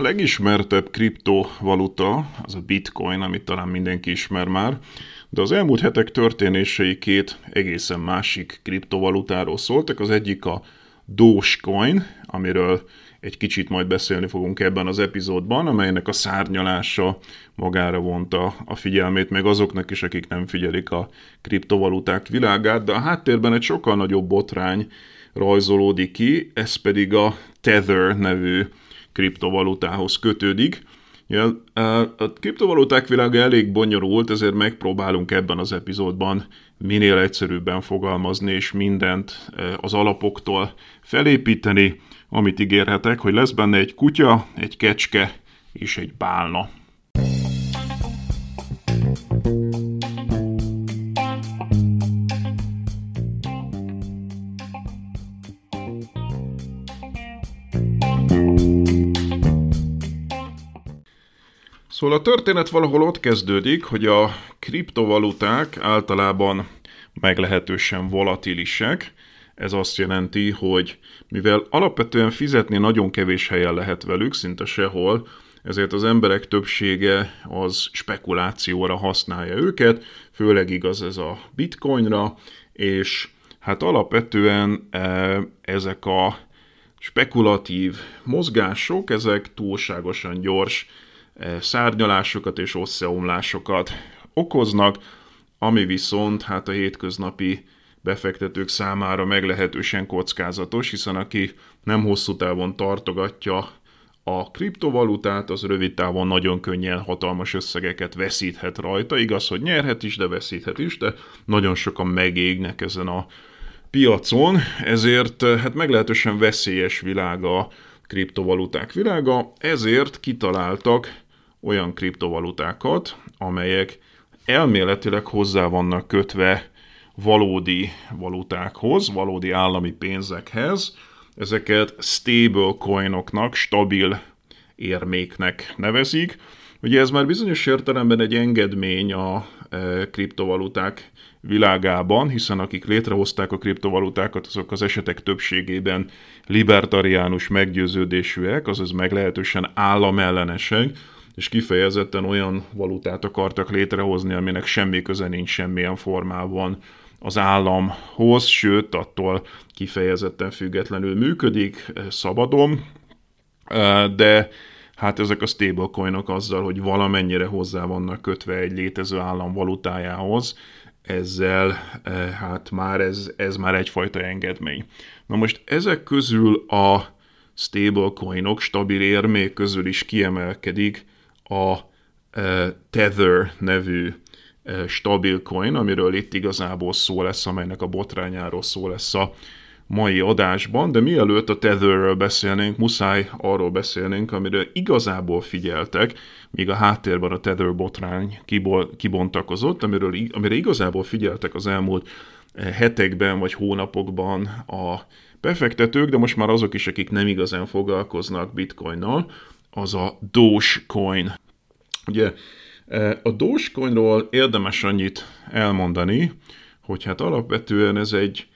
A legismertebb kriptovaluta az a bitcoin, amit talán mindenki ismer már, de az elmúlt hetek történései két egészen másik kriptovalutáról szóltak. Az egyik a Dogecoin, amiről egy kicsit majd beszélni fogunk ebben az epizódban, amelynek a szárnyalása magára vonta a figyelmét, meg azoknak is, akik nem figyelik a kriptovaluták világát, de a háttérben egy sokkal nagyobb botrány rajzolódik ki, ez pedig a Tether nevű kriptovalutához kötődik. Ja, a kriptovaluták világa elég bonyolult, ezért megpróbálunk ebben az epizódban minél egyszerűbben fogalmazni, és mindent az alapoktól felépíteni, amit ígérhetek, hogy lesz benne egy kutya, egy kecske és egy bálna. Szóval a történet valahol ott kezdődik, hogy a kriptovaluták általában meglehetősen volatilisek. Ez azt jelenti, hogy mivel alapvetően fizetni nagyon kevés helyen lehet velük, szinte sehol, ezért az emberek többsége az spekulációra használja őket, főleg igaz ez a bitcoinra, és hát alapvetően e, ezek a spekulatív mozgások, ezek túlságosan gyors szárnyalásokat és összeomlásokat okoznak, ami viszont hát a hétköznapi befektetők számára meglehetősen kockázatos, hiszen aki nem hosszú távon tartogatja a kriptovalutát, az rövid távon nagyon könnyen hatalmas összegeket veszíthet rajta. Igaz, hogy nyerhet is, de veszíthet is, de nagyon sokan megégnek ezen a piacon, ezért hát meglehetősen veszélyes világa a kriptovaluták világa, ezért kitaláltak olyan kriptovalutákat, amelyek elméletileg hozzá vannak kötve valódi valutákhoz, valódi állami pénzekhez. Ezeket stable coinoknak, stabil érméknek nevezik. Ugye ez már bizonyos értelemben egy engedmény a e, kriptovaluták világában, hiszen akik létrehozták a kriptovalutákat, azok az esetek többségében libertariánus meggyőződésűek, azaz meglehetősen államellenesek, és kifejezetten olyan valutát akartak létrehozni, aminek semmi köze nincs semmilyen formában az államhoz, sőt, attól kifejezetten függetlenül működik, eh, szabadon, eh, de hát ezek a stablecoinok azzal, hogy valamennyire hozzá vannak kötve egy létező állam valutájához, ezzel eh, hát már ez, ez már egyfajta engedmény. Na most ezek közül a stablecoinok, stabil érmék közül is kiemelkedik a Tether nevű e, stabil coin, amiről itt igazából szó lesz, amelynek a botrányáról szó lesz a mai adásban, de mielőtt a Tetherről beszélnénk, muszáj arról beszélnénk, amiről igazából figyeltek, míg a háttérben a Tether botrány kibontakozott, amiről, amire igazából figyeltek az elmúlt hetekben vagy hónapokban a befektetők, de most már azok is, akik nem igazán foglalkoznak bitcoinnal, az a Dogecoin. Ugye e, a Dogecoinról érdemes annyit elmondani, hogy hát alapvetően ez egy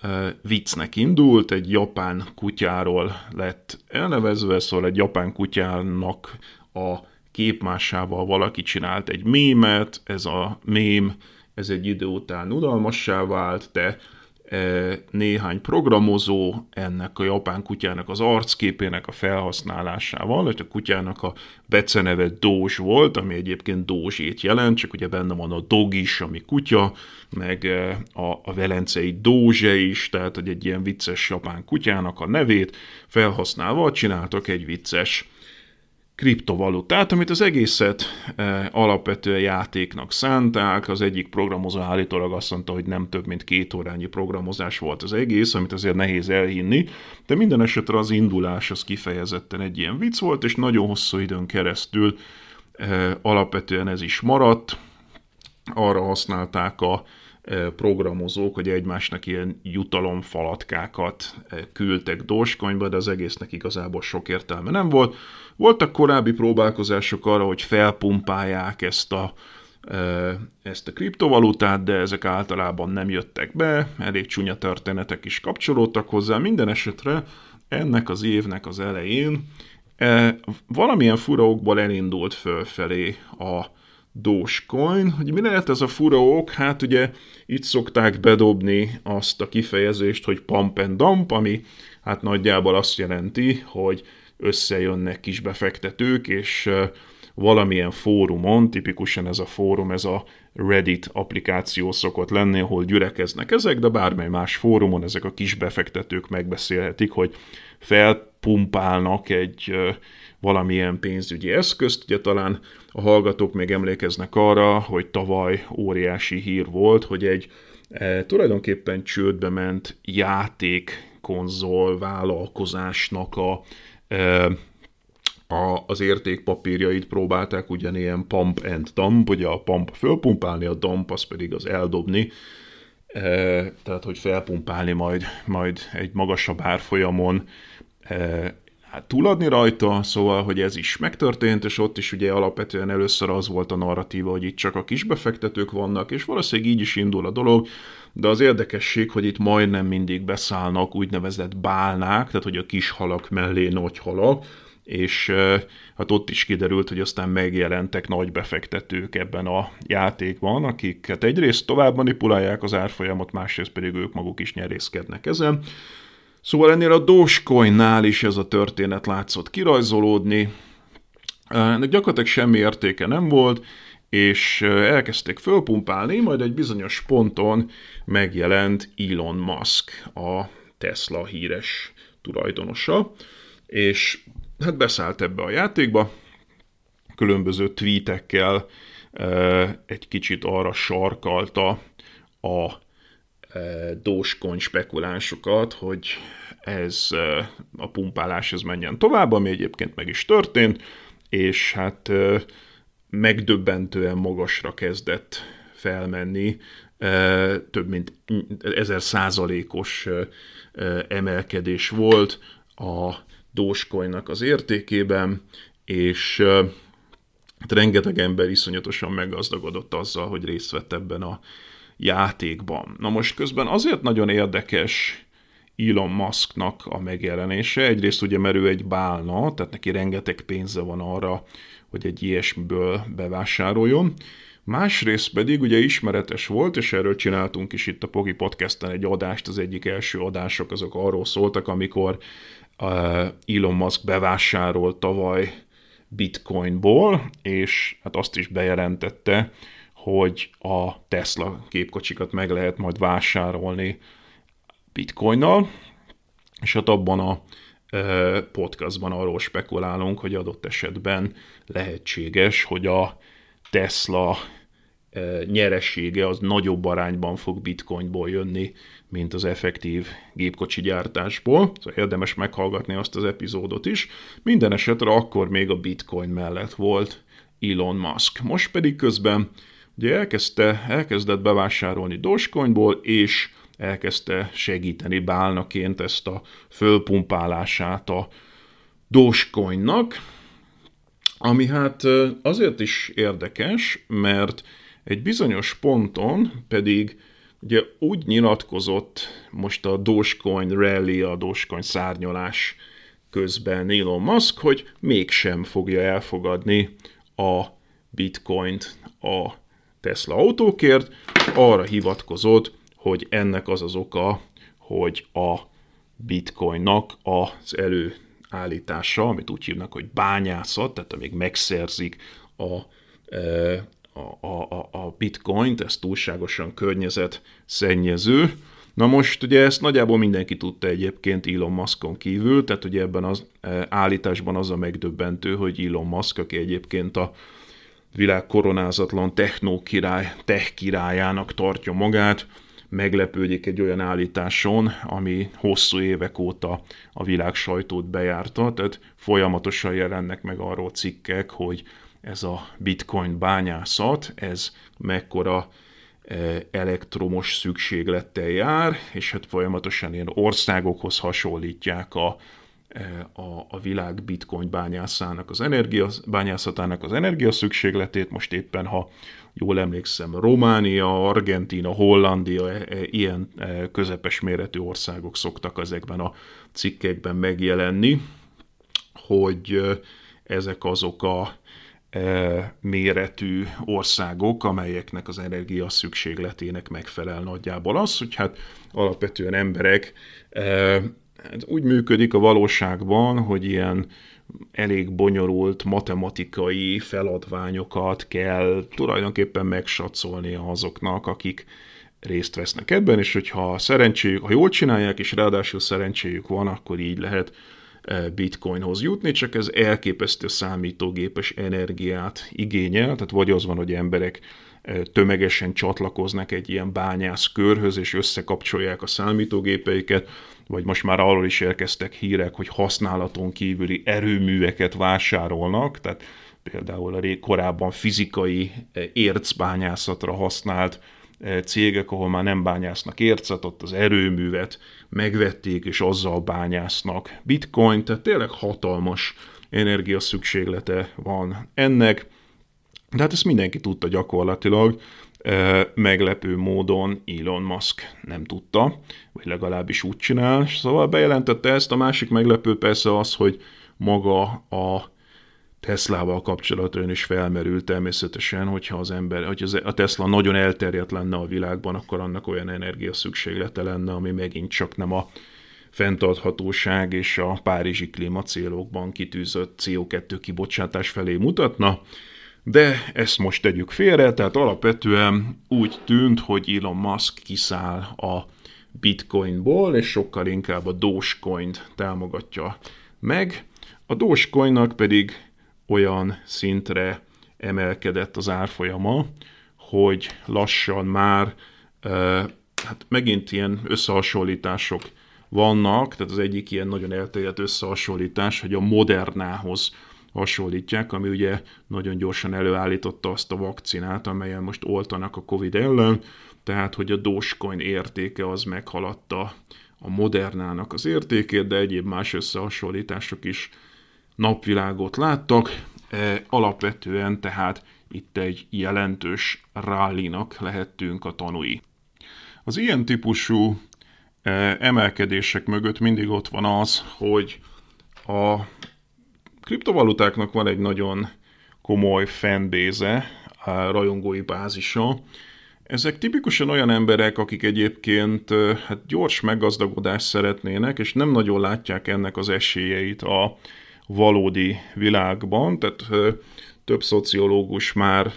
e, viccnek indult, egy japán kutyáról lett elnevezve, szóval egy japán kutyának a képmásával valaki csinált egy mémet, ez a mém, ez egy idő után udalmassá vált, de néhány programozó ennek a japán kutyának az arcképének a felhasználásával, hogy a kutyának a beceneve Dózs volt, ami egyébként Dózsét jelent, csak ugye benne van a dog is, ami kutya, meg a, a velencei Dózse is, tehát hogy egy ilyen vicces japán kutyának a nevét felhasználva csináltak egy vicces kriptovalutát, amit az egészet e, alapvetően játéknak szánták. Az egyik programozó állítólag azt mondta, hogy nem több mint két órányi programozás volt az egész, amit azért nehéz elhinni, de minden esetre az indulás az kifejezetten egy ilyen vicc volt, és nagyon hosszú időn keresztül e, alapvetően ez is maradt. Arra használták a programozók, hogy egymásnak ilyen jutalomfalatkákat küldtek Dogecoinba, de az egésznek igazából sok értelme nem volt. Voltak korábbi próbálkozások arra, hogy felpumpálják ezt a, ezt a kriptovalutát, de ezek általában nem jöttek be, elég csúnya történetek is kapcsolódtak hozzá. Minden esetre ennek az évnek az elején valamilyen furaokból elindult fölfelé a Dogecoin. Hogy mi lehet ez a fura ok? Hát ugye itt szokták bedobni azt a kifejezést, hogy pump and dump, ami hát nagyjából azt jelenti, hogy összejönnek kis befektetők, és valamilyen fórumon, tipikusan ez a fórum, ez a Reddit applikáció szokott lenni, ahol gyülekeznek ezek, de bármely más fórumon ezek a kis befektetők megbeszélhetik, hogy felpumpálnak egy valamilyen pénzügyi eszközt. Ugye talán a hallgatók még emlékeznek arra, hogy tavaly óriási hír volt, hogy egy e, tulajdonképpen csődbe ment játékkonzol vállalkozásnak a, e, a, az értékpapírjait próbálták ugyanilyen pump and dump, ugye a pump fölpumpálni, a dump az pedig az eldobni, e, tehát hogy felpumpálni majd, majd egy magasabb árfolyamon e, hát túladni rajta, szóval, hogy ez is megtörtént, és ott is ugye alapvetően először az volt a narratíva, hogy itt csak a kisbefektetők vannak, és valószínűleg így is indul a dolog, de az érdekesség, hogy itt majdnem mindig beszállnak úgynevezett bálnák, tehát hogy a kis halak mellé nagy halak, és hát ott is kiderült, hogy aztán megjelentek nagy befektetők ebben a játékban, akik hát egyrészt tovább manipulálják az árfolyamot, másrészt pedig ők maguk is nyerészkednek ezen. Szóval ennél a Dogecoin-nál is ez a történet látszott kirajzolódni. Ennek gyakorlatilag semmi értéke nem volt, és elkezdték fölpumpálni, majd egy bizonyos ponton megjelent Elon Musk, a Tesla híres tulajdonosa, és hát beszállt ebbe a játékba, különböző tweetekkel egy kicsit arra sarkalta a dóskony spekulánsokat, hogy ez a pumpálás ez menjen tovább, ami egyébként meg is történt, és hát megdöbbentően magasra kezdett felmenni, több mint ezer százalékos emelkedés volt a Dogecoinnak az értékében, és hát rengeteg ember iszonyatosan meggazdagodott azzal, hogy részt vett ebben a játékban. Na most közben azért nagyon érdekes Elon Musknak a megjelenése. Egyrészt ugye, mert ő egy bálna, tehát neki rengeteg pénze van arra, hogy egy ilyesmiből bevásároljon. Másrészt pedig ugye ismeretes volt, és erről csináltunk is itt a Pogi Podcasten egy adást, az egyik első adások azok arról szóltak, amikor uh, Elon Musk bevásárolt tavaly bitcoinból, és hát azt is bejelentette, hogy a Tesla képkocsikat meg lehet majd vásárolni bitcoinnal, és hát abban a podcastban arról spekulálunk, hogy adott esetben lehetséges, hogy a Tesla nyeressége az nagyobb arányban fog bitcoinból jönni, mint az effektív gépkocsi gyártásból. Szóval érdemes meghallgatni azt az epizódot is. Minden esetre akkor még a bitcoin mellett volt Elon Musk. Most pedig közben ugye elkezdte, elkezdett bevásárolni Dogecoinból, és elkezdte segíteni bálnaként ezt a fölpumpálását a Dogecoinnak, ami hát azért is érdekes, mert egy bizonyos ponton pedig ugye úgy nyilatkozott most a Dogecoin rally, a Dogecoin szárnyalás közben Elon Musk, hogy mégsem fogja elfogadni a bitcoint a Tesla autókért, arra hivatkozott, hogy ennek az az oka, hogy a bitcoinnak az előállítása, amit úgy hívnak, hogy bányászat, tehát amíg megszerzik a, a, a, a bitcoint, ez túlságosan környezet szennyező, Na most ugye ezt nagyjából mindenki tudta egyébként Elon Muskon kívül, tehát ugye ebben az állításban az a megdöbbentő, hogy Elon Musk, aki egyébként a világ koronázatlan technó tech királyának tartja magát, meglepődik egy olyan állításon, ami hosszú évek óta a világ sajtót bejárta, tehát folyamatosan jelennek meg arról cikkek, hogy ez a bitcoin bányászat, ez mekkora e, elektromos szükséglettel jár, és hát folyamatosan ilyen országokhoz hasonlítják a, a, a világ bitcoin bányászának az energia, bányászatának az energia szükségletét. Most éppen, ha jól emlékszem, Románia, Argentina, Hollandia, e, e, ilyen e, közepes méretű országok szoktak ezekben a cikkekben megjelenni, hogy ezek azok a méretű országok, amelyeknek az energia szükségletének megfelel nagyjából az, hogy hát alapvetően emberek hát úgy működik a valóságban, hogy ilyen elég bonyolult matematikai feladványokat kell tulajdonképpen megsatszolni azoknak, akik részt vesznek ebben, és hogyha szerencséjük, ha jól csinálják, és ráadásul szerencséjük van, akkor így lehet e, bitcoinhoz jutni, csak ez elképesztő számítógépes energiát igényel, tehát vagy az van, hogy emberek e, tömegesen csatlakoznak egy ilyen bányász körhöz, és összekapcsolják a számítógépeiket, vagy most már arról is érkeztek hírek, hogy használaton kívüli erőműveket vásárolnak, tehát például a korábban fizikai eh, ércbányászatra használt eh, cégek, ahol már nem bányásznak ércet, ott az erőművet megvették, és azzal bányásznak bitcoin, tehát tényleg hatalmas energiaszükséglete van ennek. De hát ezt mindenki tudta gyakorlatilag, meglepő módon Elon Musk nem tudta, vagy legalábbis úgy csinál, szóval bejelentette ezt. A másik meglepő persze az, hogy maga a Teslával kapcsolatban is felmerült természetesen, hogyha az ember, hogy a Tesla nagyon elterjedt lenne a világban, akkor annak olyan energia szükséglete lenne, ami megint csak nem a fenntarthatóság és a párizsi klímacélokban kitűzött CO2 kibocsátás felé mutatna, de ezt most tegyük félre, tehát alapvetően úgy tűnt, hogy Elon Musk kiszáll a bitcoinból, és sokkal inkább a Dogecoin-t támogatja meg. A Dogecoinnak pedig olyan szintre emelkedett az árfolyama, hogy lassan már hát megint ilyen összehasonlítások vannak, tehát az egyik ilyen nagyon elterjedt összehasonlítás, hogy a Modernához hasonlítják, ami ugye nagyon gyorsan előállította azt a vakcinát, amelyen most oltanak a Covid ellen, tehát hogy a Dogecoin értéke az meghaladta a Modernának az értékét, de egyéb más összehasonlítások is napvilágot láttak. E, alapvetően tehát itt egy jelentős rallinak lehettünk a tanúi. Az ilyen típusú e, emelkedések mögött mindig ott van az, hogy a kriptovalutáknak van egy nagyon komoly fanbase rajongói bázisa. Ezek tipikusan olyan emberek, akik egyébként hát gyors meggazdagodást szeretnének, és nem nagyon látják ennek az esélyeit a valódi világban. Tehát több szociológus már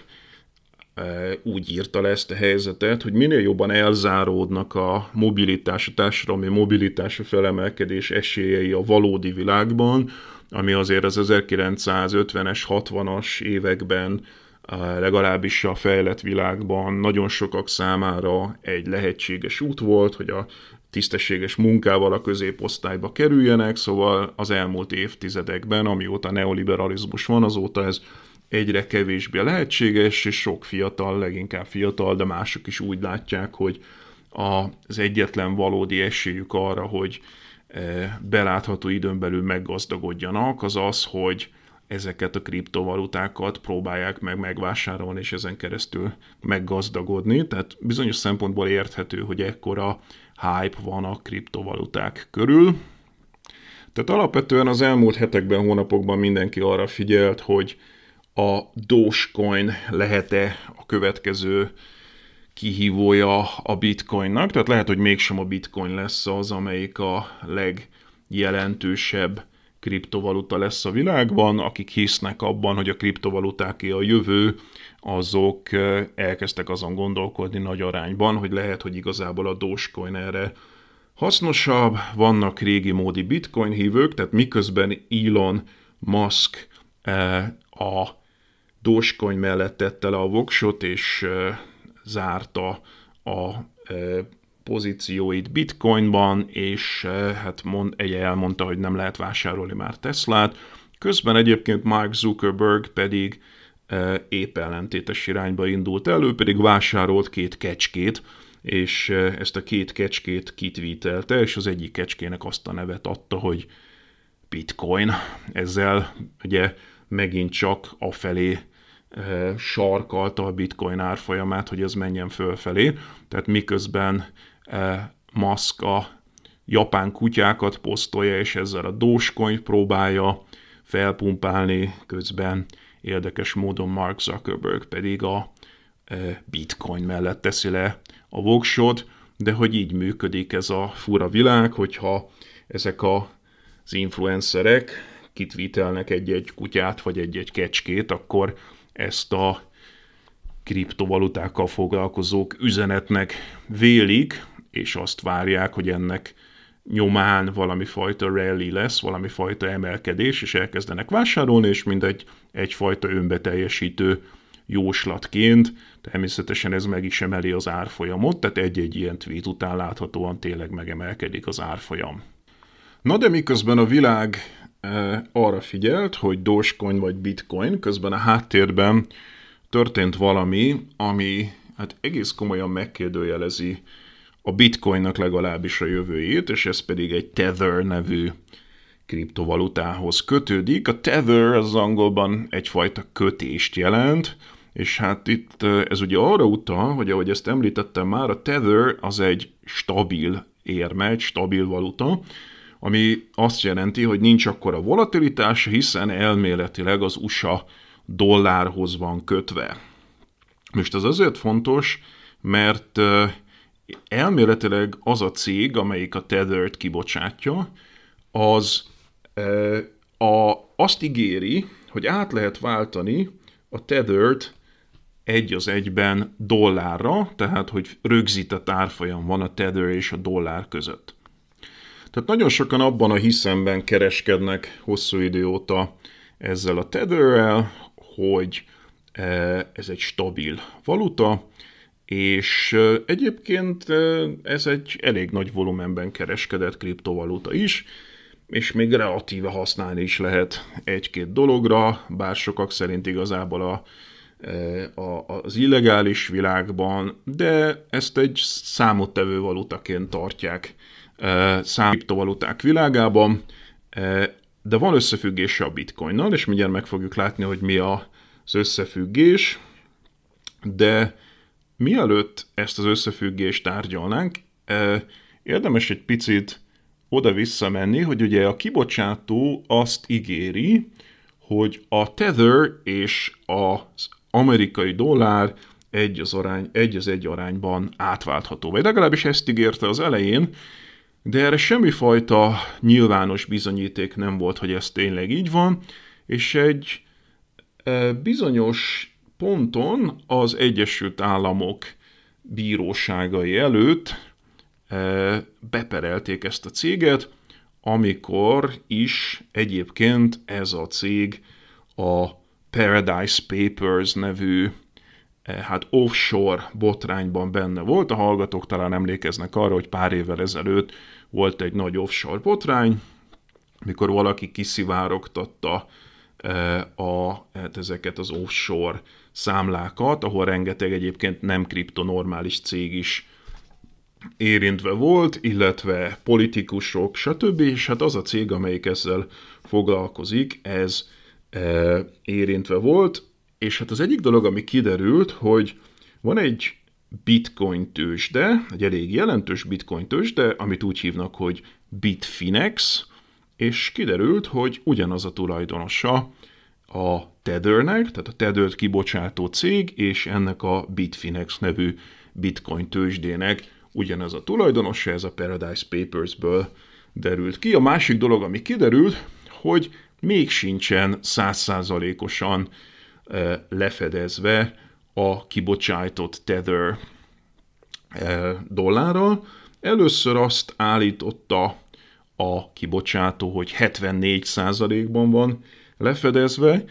úgy írta le ezt a helyzetet, hogy minél jobban elzáródnak a mobilitás, a társadalmi mobilitás, a felemelkedés esélyei a valódi világban, ami azért az 1950-es, 60-as években legalábbis a fejlett világban nagyon sokak számára egy lehetséges út volt, hogy a tisztességes munkával a középosztályba kerüljenek, szóval az elmúlt évtizedekben, amióta neoliberalizmus van, azóta ez egyre kevésbé lehetséges, és sok fiatal, leginkább fiatal, de mások is úgy látják, hogy az egyetlen valódi esélyük arra, hogy belátható időn belül meggazdagodjanak, az az, hogy ezeket a kriptovalutákat próbálják meg megvásárolni, és ezen keresztül meggazdagodni. Tehát bizonyos szempontból érthető, hogy ekkora hype van a kriptovaluták körül. Tehát alapvetően az elmúlt hetekben, hónapokban mindenki arra figyelt, hogy a Dogecoin lehet-e a következő kihívója a bitcoinnak, tehát lehet, hogy mégsem a bitcoin lesz az, amelyik a legjelentősebb kriptovaluta lesz a világban, akik hisznek abban, hogy a kriptovalutáké a jövő, azok elkezdtek azon gondolkodni nagy arányban, hogy lehet, hogy igazából a Dogecoin erre hasznosabb, vannak régi módi bitcoin hívők, tehát miközben Elon Musk a Dogecoin mellett tette le a voksot, és zárta a pozícióit bitcoinban, és hát mond, egy elmondta, hogy nem lehet vásárolni már Teslát. Közben egyébként Mark Zuckerberg pedig épp ellentétes irányba indult elő, pedig vásárolt két kecskét, és ezt a két kecskét kitvítelte, és az egyik kecskének azt a nevet adta, hogy bitcoin. Ezzel ugye megint csak afelé sarkalta a bitcoin árfolyamát, hogy ez menjen fölfelé. Tehát miközben Musk a japán kutyákat posztolja, és ezzel a Dogecoin próbálja felpumpálni, közben érdekes módon Mark Zuckerberg pedig a bitcoin mellett teszi le a voksod, de hogy így működik ez a fura világ, hogyha ezek a, az influencerek kitvítelnek egy-egy kutyát, vagy egy-egy kecskét, akkor ezt a kriptovalutákkal foglalkozók üzenetnek vélik, és azt várják, hogy ennek nyomán valami fajta rally lesz, valami fajta emelkedés, és elkezdenek vásárolni, és mindegy egyfajta önbeteljesítő jóslatként, természetesen ez meg is emeli az árfolyamot, tehát egy-egy ilyen tweet után láthatóan tényleg megemelkedik az árfolyam. Na de miközben a világ arra figyelt, hogy Dogecoin vagy Bitcoin, közben a háttérben történt valami, ami hát egész komolyan megkérdőjelezi a Bitcoinnak legalábbis a jövőjét, és ez pedig egy Tether nevű kriptovalutához kötődik. A Tether az angolban egyfajta kötést jelent, és hát itt ez ugye arra utal, hogy ahogy ezt említettem már, a Tether az egy stabil érme, egy stabil valuta, ami azt jelenti, hogy nincs akkor a volatilitás, hiszen elméletileg az USA dollárhoz van kötve. Most ez azért fontos, mert elméletileg az a cég, amelyik a Tethert kibocsátja, az a, azt ígéri, hogy át lehet váltani a Tethert egy az egyben dollárra, tehát hogy rögzített árfolyam van a Tether és a dollár között. Tehát nagyon sokan abban a hiszemben kereskednek hosszú idő óta ezzel a Tetherrel, hogy ez egy stabil valuta, és egyébként ez egy elég nagy volumenben kereskedett kriptovaluta is, és még relatíve használni is lehet egy-két dologra, bár sokak szerint igazából a, a, az illegális világban, de ezt egy számottevő valutaként tartják szám kriptovaluták világában, de van összefüggése a bitcoinnal, és mindjárt meg fogjuk látni, hogy mi az összefüggés, de Mielőtt ezt az összefüggést tárgyalnánk, érdemes egy picit oda-vissza menni, hogy ugye a kibocsátó azt ígéri, hogy a Tether és az amerikai dollár egy az, arány, egy az egy arányban átváltható. Vagy legalábbis ezt ígérte az elején, de erre semmifajta nyilvános bizonyíték nem volt, hogy ez tényleg így van, és egy bizonyos ponton az Egyesült Államok bíróságai előtt e, beperelték ezt a céget, amikor is egyébként ez a cég a Paradise Papers nevű e, hát offshore botrányban benne volt. A hallgatók talán emlékeznek arra, hogy pár évvel ezelőtt volt egy nagy offshore botrány, mikor valaki kiszivárogtatta e, a, hát ezeket az offshore számlákat, ahol rengeteg egyébként nem kriptonormális cég is érintve volt, illetve politikusok, stb. És hát az a cég, amelyik ezzel foglalkozik, ez e, érintve volt, és hát az egyik dolog, ami kiderült, hogy van egy bitcoin tőzsde, egy elég jelentős bitcoin tőzsde, amit úgy hívnak, hogy Bitfinex, és kiderült, hogy ugyanaz a tulajdonosa a Tethernek, tehát a Tether kibocsátó cég, és ennek a Bitfinex nevű bitcoin tőzsdének ugyanez a tulajdonosa, ez a Paradise Papers-ből derült ki. A másik dolog, ami kiderült, hogy még sincsen százszázalékosan lefedezve a kibocsájtott Tether dollárral. Először azt állította a kibocsátó, hogy 74%-ban van lefedezve,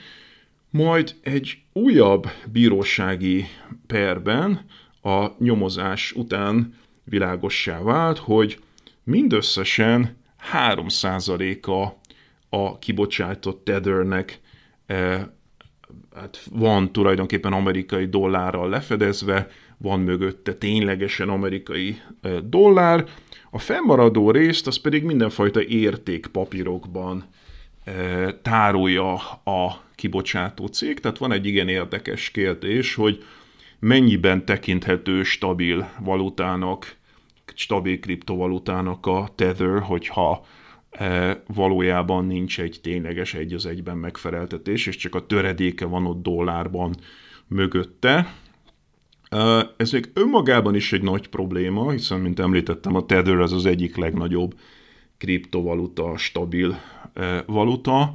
majd egy újabb bírósági perben a nyomozás után világossá vált, hogy mindösszesen 3%-a a kibocsátott tethernek e, hát van tulajdonképpen amerikai dollárral lefedezve, van mögötte ténylegesen amerikai dollár, a fennmaradó részt az pedig mindenfajta értékpapírokban tárolja a kibocsátó cég, tehát van egy igen érdekes kérdés, hogy mennyiben tekinthető stabil valutának, stabil kriptovalutának a Tether, hogyha valójában nincs egy tényleges egy az egyben megfeleltetés, és csak a töredéke van ott dollárban mögötte. E, ez még önmagában is egy nagy probléma, hiszen, mint említettem, a Tether az az egyik legnagyobb kriptovaluta, stabil e, valuta,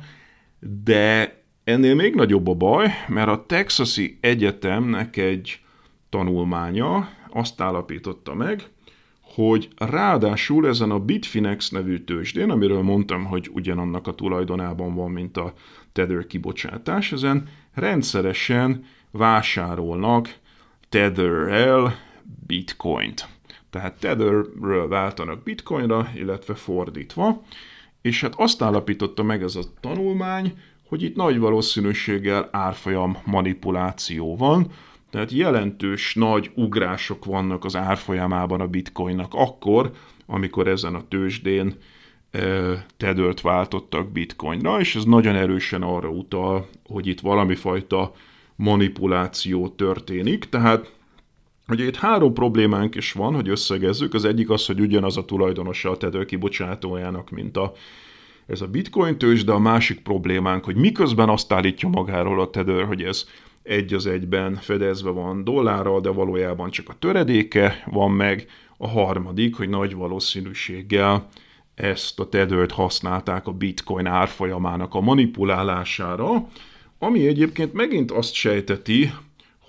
de Ennél még nagyobb a baj, mert a Texasi Egyetemnek egy tanulmánya azt állapította meg, hogy ráadásul ezen a Bitfinex nevű tőzsdén, amiről mondtam, hogy ugyanannak a tulajdonában van, mint a Tether kibocsátás, ezen rendszeresen vásárolnak Tether-el bitcoint. Tehát Tetherről váltanak bitcoinra, illetve fordítva, és hát azt állapította meg ez a tanulmány, hogy itt nagy valószínűséggel árfolyam manipuláció van, tehát jelentős nagy ugrások vannak az árfolyamában a bitcoinnak akkor, amikor ezen a tőzsdén tedőt váltottak bitcoinra, és ez nagyon erősen arra utal, hogy itt valami fajta manipuláció történik, tehát Ugye itt három problémánk is van, hogy összegezzük. Az egyik az, hogy ugyanaz a tulajdonosa a tedő kibocsátójának, mint a ez a bitcoin tőzs, de a másik problémánk, hogy miközben azt állítja magáról a Tether, hogy ez egy az egyben fedezve van dollárral, de valójában csak a töredéke van meg. A harmadik, hogy nagy valószínűséggel ezt a tethert használták a bitcoin árfolyamának a manipulálására, ami egyébként megint azt sejteti,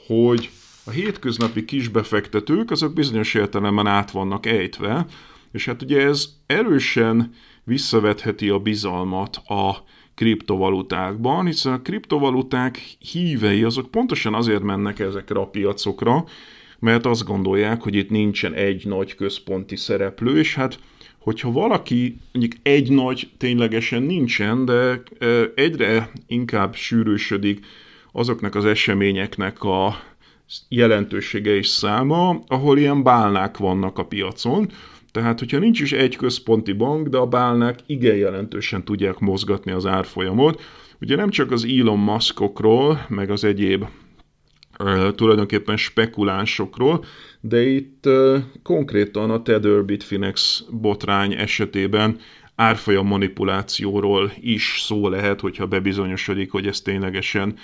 hogy a hétköznapi kisbefektetők azok bizonyos értelemben át vannak ejtve, és hát ugye ez erősen visszavetheti a bizalmat a kriptovalutákban, hiszen a kriptovaluták hívei azok pontosan azért mennek ezekre a piacokra, mert azt gondolják, hogy itt nincsen egy nagy központi szereplő, és hát hogyha valaki, mondjuk egy nagy ténylegesen nincsen, de egyre inkább sűrűsödik azoknak az eseményeknek a jelentősége és száma, ahol ilyen bálnák vannak a piacon, tehát, hogyha nincs is egy központi bank, de a bálnák igen jelentősen tudják mozgatni az árfolyamot. Ugye nem csak az Elon Muskokról, meg az egyéb tulajdonképpen spekulánsokról, de itt konkrétan a Tether Bitfinex botrány esetében árfolyam manipulációról is szó lehet, hogyha bebizonyosodik, hogy ez ténylegesen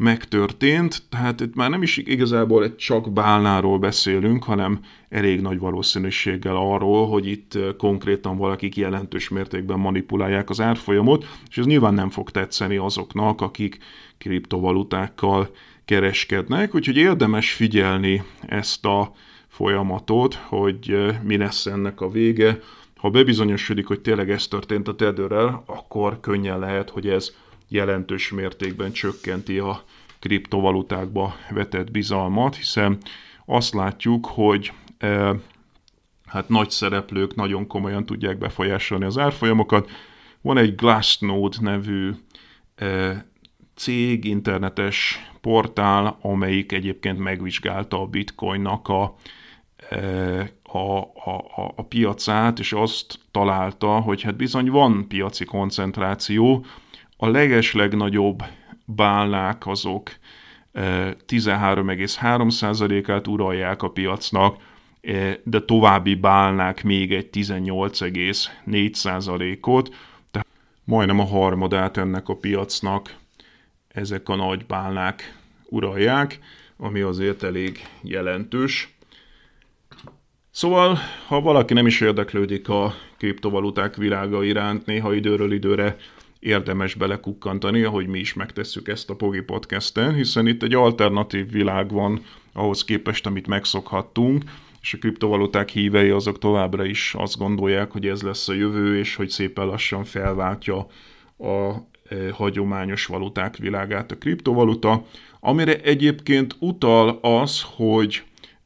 megtörtént, tehát itt már nem is igazából egy csak bálnáról beszélünk, hanem elég nagy valószínűséggel arról, hogy itt konkrétan valakik jelentős mértékben manipulálják az árfolyamot, és ez nyilván nem fog tetszeni azoknak, akik kriptovalutákkal kereskednek, úgyhogy érdemes figyelni ezt a folyamatot, hogy mi lesz ennek a vége. Ha bebizonyosodik, hogy tényleg ez történt a tedőrrel, akkor könnyen lehet, hogy ez jelentős mértékben csökkenti a kriptovalutákba vetett bizalmat, hiszen azt látjuk, hogy e, hát nagy szereplők nagyon komolyan tudják befolyásolni az árfolyamokat. Van egy Glassnode nevű e, cég, internetes portál, amelyik egyébként megvizsgálta a bitcoinnak a, e, a, a, a piacát, és azt találta, hogy hát bizony van piaci koncentráció, a legeslegnagyobb bálnák azok 13,3%-át uralják a piacnak, de további bálnák még egy 18,4%-ot, tehát majdnem a harmadát ennek a piacnak ezek a nagy bálnák uralják, ami azért elég jelentős. Szóval, ha valaki nem is érdeklődik a kriptovaluták világa iránt, néha időről időre érdemes belekukkantani, ahogy mi is megtesszük ezt a Pogi Podcast-en, hiszen itt egy alternatív világ van ahhoz képest, amit megszokhattunk, és a kriptovaluták hívei azok továbbra is azt gondolják, hogy ez lesz a jövő, és hogy szépen lassan felváltja a e, hagyományos valuták világát a kriptovaluta, amire egyébként utal az, hogy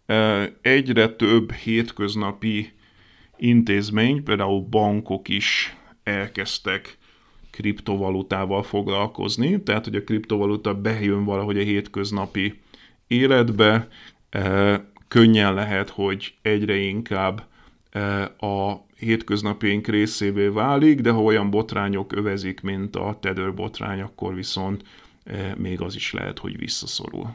e, egyre több hétköznapi intézmény, például bankok is elkezdtek kriptovalutával foglalkozni, tehát hogy a kriptovaluta bejön valahogy a hétköznapi életbe, e, könnyen lehet, hogy egyre inkább e, a hétköznapjaink részévé válik, de ha olyan botrányok övezik, mint a Tether botrány, akkor viszont e, még az is lehet, hogy visszaszorul.